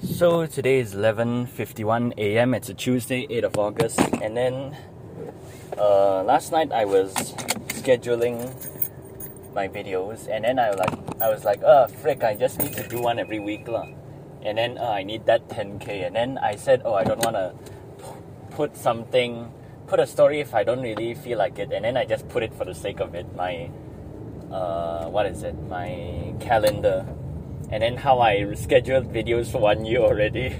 So today is 11:51 a.m. It's a Tuesday, 8th of August, and then uh, last night I was scheduling my videos, and then I like I was like, uh, frick, I just need to do one every week lah. And then uh, I need that 10k, and then I said, oh, I don't wanna put something, put a story if I don't really feel like it, and then I just put it for the sake of it. My uh, what is it? My calendar and then how I scheduled videos for one year already.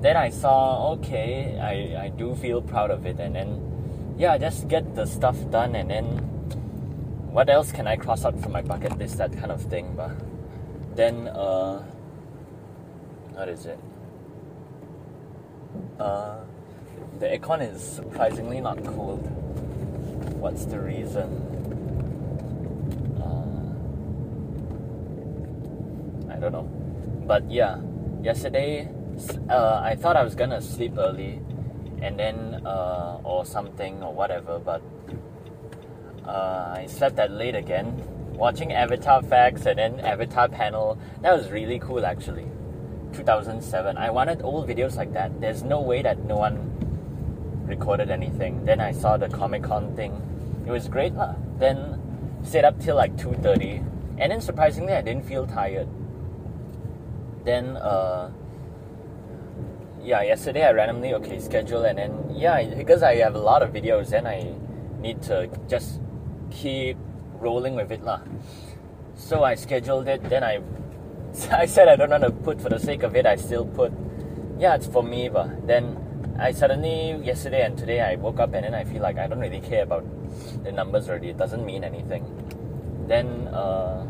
then I saw, okay, I, I do feel proud of it, and then, yeah, just get the stuff done, and then what else can I cross out from my bucket list, that kind of thing. But then, uh, what is it? Uh, the aircon is surprisingly not cold. What's the reason? I don't know. But yeah, yesterday uh, I thought I was gonna sleep early, and then uh, or something or whatever. But uh, I slept that late again, watching Avatar Facts and then Avatar Panel. That was really cool actually. 2007. I wanted old videos like that. There's no way that no one recorded anything. Then I saw the Comic Con thing. It was great lah. Then stayed up till like 2:30, and then surprisingly I didn't feel tired then uh, yeah, yesterday I randomly okay schedule and then yeah because I have a lot of videos, then I need to just keep rolling with it lah. So I scheduled it. Then I I said I don't want to put for the sake of it. I still put yeah it's for me, but then I suddenly yesterday and today I woke up and then I feel like I don't really care about the numbers already. It doesn't mean anything. Then uh,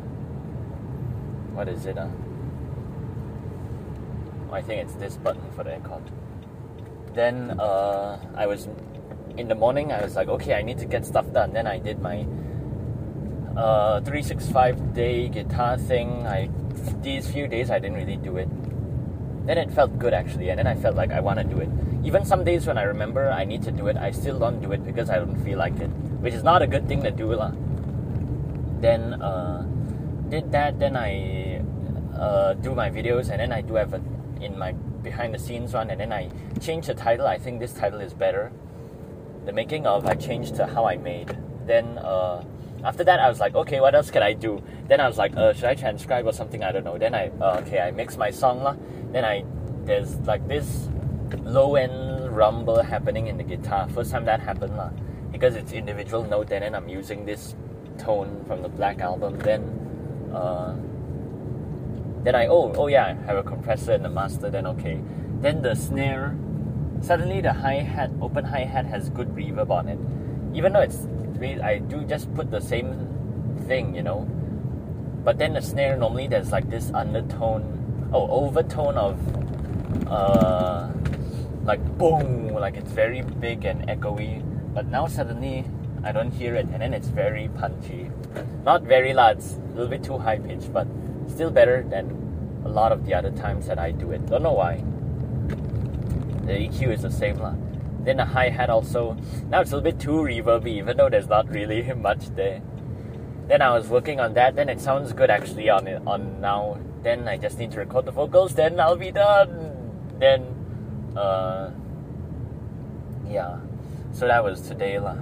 what is it? Uh? I think it's this button for the aircon. Then uh, I was in the morning. I was like, okay, I need to get stuff done. Then I did my uh, 365 day guitar thing. I these few days I didn't really do it. Then it felt good actually, and then I felt like I want to do it. Even some days when I remember I need to do it, I still don't do it because I don't feel like it, which is not a good thing to do lah. Then uh, did that. Then I uh, do my videos, and then I do have a in my behind the scenes one, and then I changed the title. I think this title is better. The making of I changed to how I made. Then uh, after that, I was like, okay, what else can I do? Then I was like, uh, should I transcribe or something? I don't know. Then I uh, okay, I mix my song lah. Then I there's like this low end rumble happening in the guitar. First time that happened lah, because it's individual note. And then I'm using this tone from the Black album. Then. Uh, then I oh oh yeah, I have a compressor and a master. Then okay, then the snare. Suddenly the hi hat, open hi hat has good reverb on it. Even though it's I do just put the same thing, you know. But then the snare normally there's like this undertone, oh overtone of, uh, like boom, like it's very big and echoey. But now suddenly I don't hear it, and then it's very punchy. Not very loud, a little bit too high pitched, but still better than a lot of the other times that I do it. Don't know why. The EQ is the same lah. Then the hi hat also. Now it's a little bit too reverby, even though there's not really much there. Then I was working on that. Then it sounds good actually on it, on now. Then I just need to record the vocals. Then I'll be done. Then, uh, yeah. So that was today lah.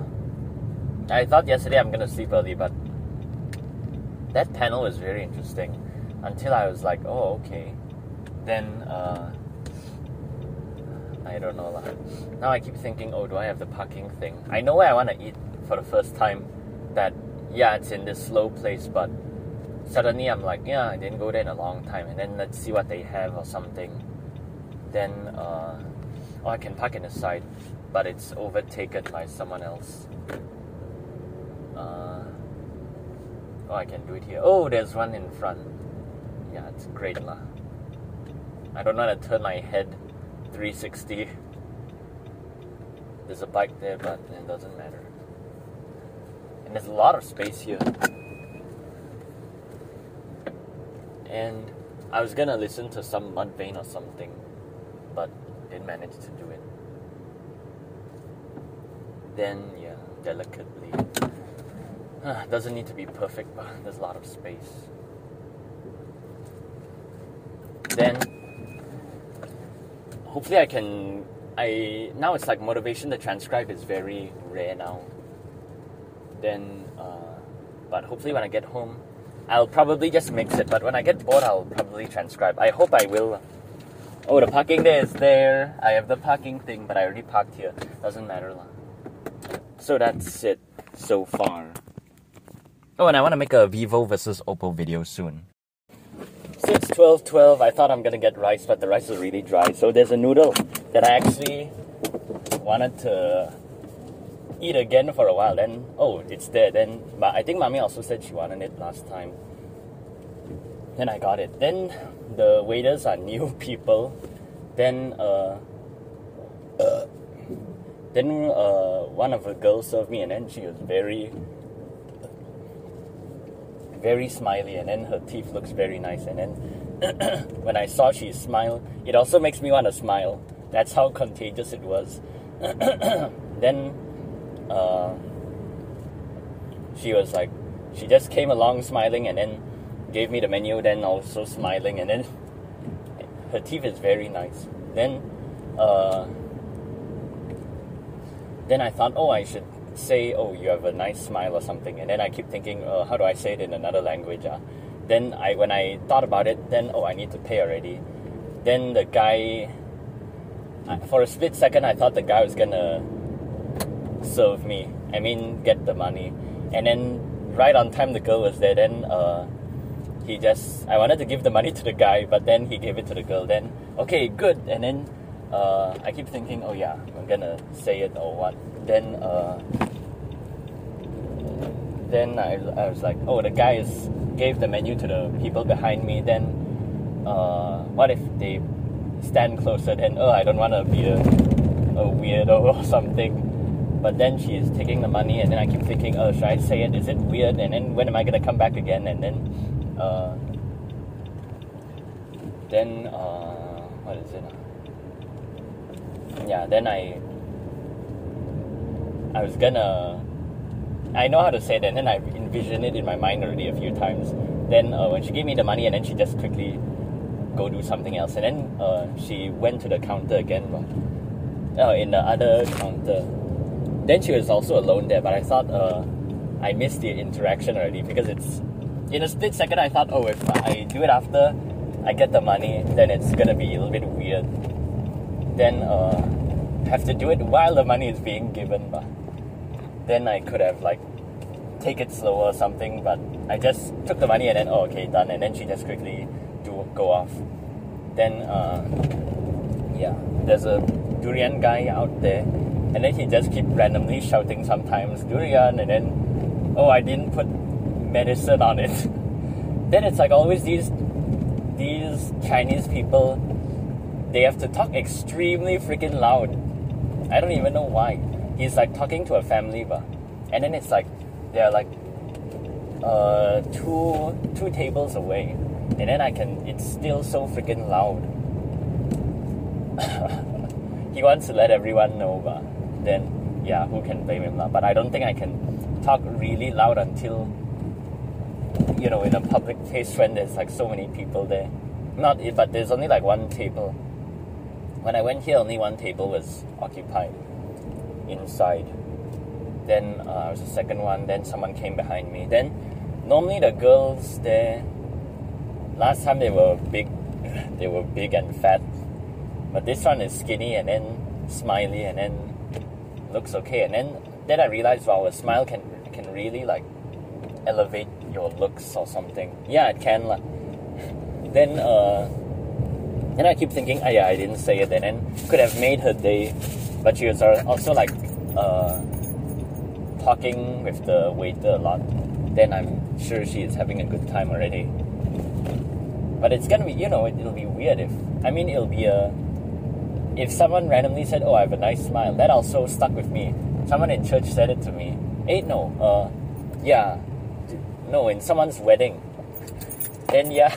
I thought yesterday I'm gonna sleep early, but that panel was very interesting until I was like, oh, okay. Then, uh, I don't know. Now I keep thinking, oh, do I have the parking thing? I know where I want to eat for the first time. That, yeah, it's in this slow place, but suddenly I'm like, yeah, I didn't go there in a long time. And then let's see what they have or something. Then, uh, oh, I can park in the side, but it's overtaken by someone else. Uh, oh, I can do it here. Oh, there's one in front yeah, it's great lah. I don't know how to turn my head 360. There's a bike there, but it doesn't matter. And there's a lot of space here. And I was gonna listen to some Mudvayne or something, but didn't manage to do it. Then, yeah, delicately. doesn't need to be perfect, but there's a lot of space. Then hopefully I can. I now it's like motivation to transcribe is very rare now. Then, uh, but hopefully when I get home, I'll probably just mix it. But when I get bored, I'll probably transcribe. I hope I will. Oh, the parking there is there. I have the parking thing, but I already parked here. Doesn't matter lah. So that's it so far. Oh, and I want to make a Vivo versus Oppo video soon. Since 12.12, I thought I'm gonna get rice, but the rice is really dry. So there's a noodle that I actually wanted to eat again for a while. Then, oh, it's there. Then, but I think mommy also said she wanted it last time. Then I got it. Then the waiters are new people. Then, uh, uh then uh, one of the girls served me, and then she was very very smiley and then her teeth looks very nice and then when I saw she smiled, it also makes me want to smile. That's how contagious it was. then uh, she was like, she just came along smiling and then gave me the menu, then also smiling, and then her teeth is very nice. Then, uh, then I thought, oh, I should say, "Oh, you have a nice smile" or something, and then I keep thinking, uh, "How do I say it in another language?" Uh? Then I, when I thought about it, then oh, I need to pay already. Then the guy, for a split second, I thought the guy was gonna serve me. I mean, get the money, and then right on time, the girl was there. Then uh, he just, I wanted to give the money to the guy, but then he gave it to the girl. Then okay, good, and then uh, I keep thinking, oh yeah, I'm gonna say it or what. Then uh, then I, I was like, oh, the guys gave the menu to the people behind me. Then uh, what if they stand closer? Then oh, I don't want to be a, a weirdo or something. But then she is taking the money, and then I keep thinking, oh, should I say it? Is it weird? And then when am I gonna come back again? And then, uh, then uh, what is it? Yeah, then I I was gonna I know how to say that, and then I envisioned it in my mind already a few times. Then uh, when she gave me the money, and then she just quickly go do something else, and then uh, she went to the counter again, uh, in the other counter. Then she was also alone there, but I thought uh, I missed the interaction already because it's in a split second. I thought, oh, if I do it after I get the money, then it's gonna be a little bit weird then uh, have to do it while the money is being given. But then I could have like take it slow or something. But I just took the money and then oh okay done. And then she just quickly do go off. Then uh, yeah, there's a durian guy out there, and then he just keep randomly shouting sometimes durian, and then oh I didn't put medicine on it. then it's like always these these Chinese people they have to talk extremely freaking loud. I don't even know why. He's like talking to a family, but and then it's like they're like uh, two two tables away, and then I can. It's still so freaking loud. he wants to let everyone know, but then yeah, who can blame him? But I don't think I can talk really loud until you know in a public place when there's like so many people there. Not if, but there's only like one table when I went here, only one table was occupied inside. Then uh, was the second one. Then someone came behind me. Then normally the girls there. Last time they were big, they were big and fat, but this one is skinny and then smiley and then looks okay. And then then I realized wow, a smile can can really like elevate your looks or something. Yeah, it can. Like. Then uh, and I keep thinking, oh yeah, I didn't say it, and then could have made her day. But she was also like uh, talking with the waiter a lot. Then I'm sure she is having a good time already. But it's gonna be, you know, it'll be weird if, I mean, it'll be a, if someone randomly said, oh, I have a nice smile, that also stuck with me. Someone in church said it to me. Hey, no, uh, yeah, no, in someone's wedding. Then yeah.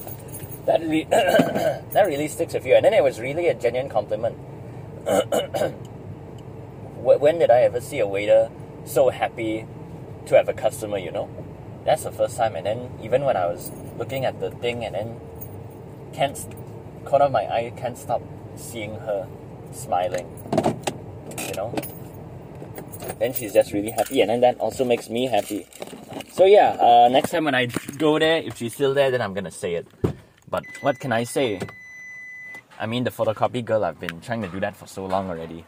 that re- that really sticks with you. And then it was really a genuine compliment. when did I ever see a waiter so happy to have a customer? You know, that's the first time. And then even when I was looking at the thing, and then can't corner of my eye can't stop seeing her smiling. You know? Then she's just really happy, and then that also makes me happy. So yeah, uh, next time when I go there, if she's still there, then I'm gonna say it. But what can I say? I mean, the photocopy girl, I've been trying to do that for so long already.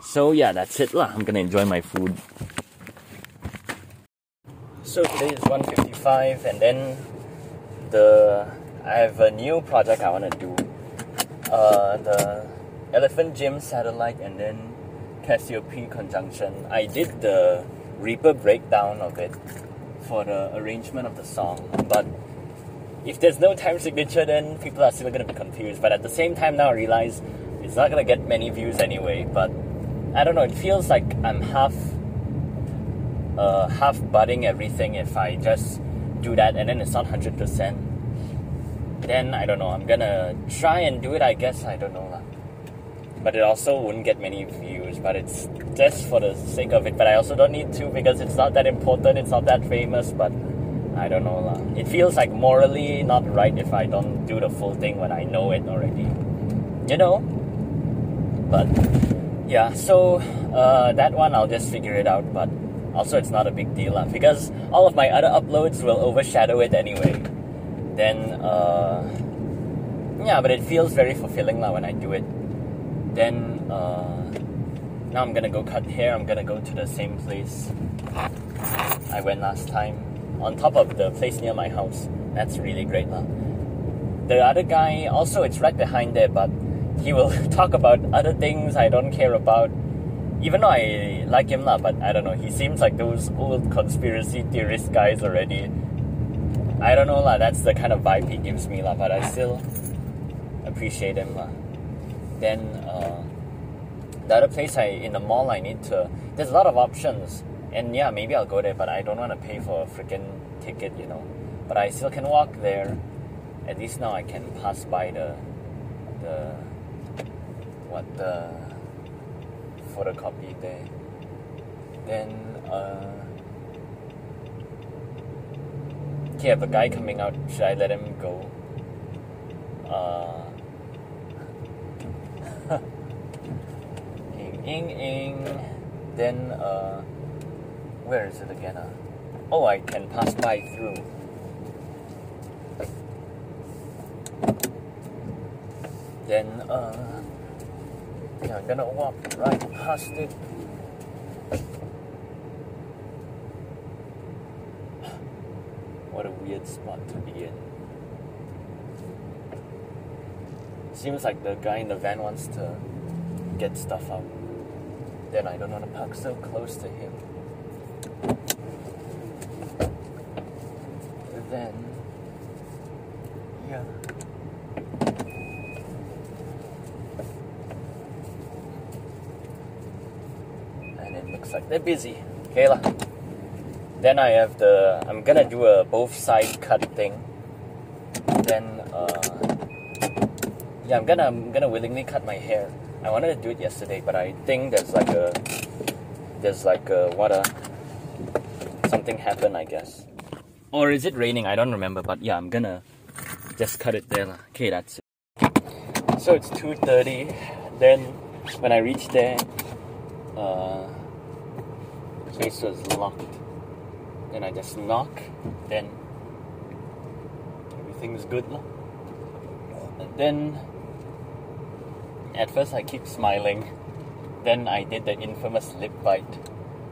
So yeah, that's it lah. I'm gonna enjoy my food. So today is 155 and then the I have a new project I want to do. Uh, the Elephant Gym satellite and then Cassiope conjunction. I did the Reaper breakdown of it for the arrangement of the song, but if there's no time signature, then people are still gonna be confused. But at the same time, now I realize it's not gonna get many views anyway. But I don't know. It feels like I'm half, uh, half budding everything if I just do that, and then it's not hundred percent. Then I don't know. I'm gonna try and do it. I guess I don't know. But it also wouldn't get many views. But it's just for the sake of it. But I also don't need to because it's not that important. It's not that famous. But I don't know lah. It feels like morally not right if I don't do the full thing when I know it already. You know. But yeah, so uh, that one I'll just figure it out. But also it's not a big deal lah because all of my other uploads will overshadow it anyway. Then uh, yeah, but it feels very fulfilling lah when I do it. Then uh, now I'm gonna go cut hair. I'm gonna go to the same place I went last time, on top of the place near my house. That's really great lah. The other guy also it's right behind there, but he will talk about other things I don't care about. Even though I like him lah, but I don't know. He seems like those old conspiracy theorist guys already. I don't know lah. That's the kind of vibe he gives me lah. But I still appreciate him lah. Then uh, the other place I in the mall I need to. There's a lot of options, and yeah, maybe I'll go there. But I don't want to pay for a freaking ticket, you know. But I still can walk there. At least now I can pass by the the what the photocopy there. Then uh have a guy coming out. Should I let him go? Uh ing ing ing. Then uh where is it again? Uh? Oh I can pass by through. Then uh yeah, I'm gonna walk right past it. What a weird spot to be in. Seems like the guy in the van wants to get stuff out. Then I don't want to park so close to him. Then, yeah. Like they're busy. Okay lah. Then I have the I'm gonna do a both side cut thing. Then uh, yeah, I'm gonna I'm gonna willingly cut my hair. I wanted to do it yesterday, but I think there's like a there's like a what a something happened I guess. Or is it raining? I don't remember, but yeah, I'm gonna just cut it there. lah. Okay, that's it. So it's 2:30. Then when I reach there, uh, place was locked. Then I just knock, then everything's good. And then at first I keep smiling. Then I did the infamous lip bite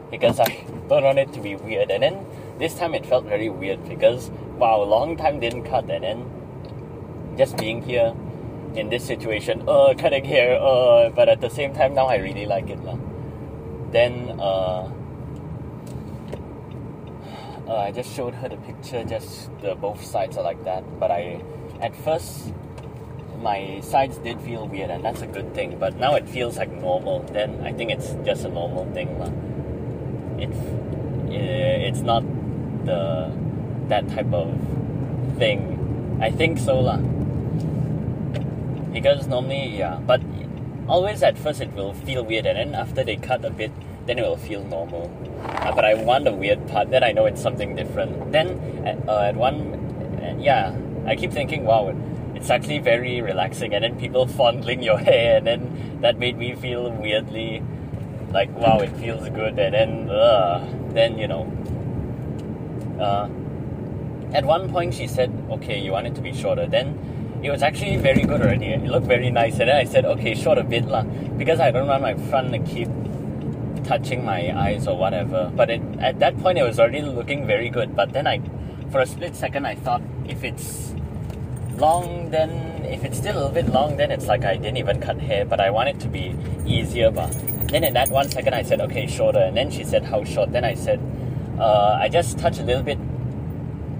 because I don't want it to be weird. And then this time it felt very weird because wow, long time didn't cut, and then just being here in this situation, uh, cutting hair, uh, but at the same time now I really like it. Then uh, uh, I just showed her the picture, just the both sides are like that. But I, at first, my sides did feel weird, and that's a good thing. But now it feels like normal. Then I think it's just a normal thing, lah. It's it's not the that type of thing. I think so, lah. Because normally, yeah, but always at first it will feel weird, and then after they cut a bit, then it will feel normal. Uh, but I want the weird part. Then I know it's something different. Then at, uh, at one, uh, yeah, I keep thinking, wow, it's actually very relaxing. And then people fondling your hair, and then that made me feel weirdly like wow, it feels good. And then uh, then you know, uh, at one point she said, okay, you want it to be shorter. Then it was actually very good already. It looked very nice. And then I said, okay, short a bit lah, because I don't want my front to keep touching my eyes or whatever. But it, at that point, it was already looking very good. But then I, for a split second, I thought if it's long, then if it's still a little bit long, then it's like I didn't even cut hair. But I want it to be easier. But then in that one second, I said, okay, shorter. And then she said, how short? Then I said, uh, I just touch a little bit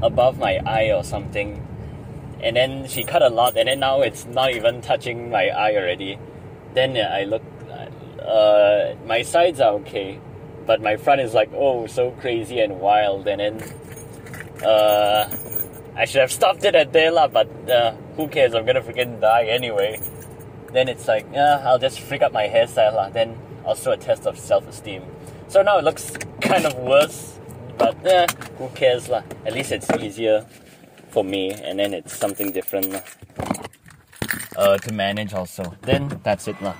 above my eye or something. And then she cut a lot, and then now it's not even touching my eye already. Then I look, uh, my sides are okay, but my front is like, oh, so crazy and wild. And then, uh, I should have stopped it at there, lah, but uh, who cares? I'm gonna freaking die anyway. Then it's like, yeah, I'll just freak up my hairstyle, lah. Then also a test of self esteem. So now it looks kind of worse, but eh, who cares, lah. At least it's easier for me, and then it's something different. Uh, to manage also. Then that's it, lah.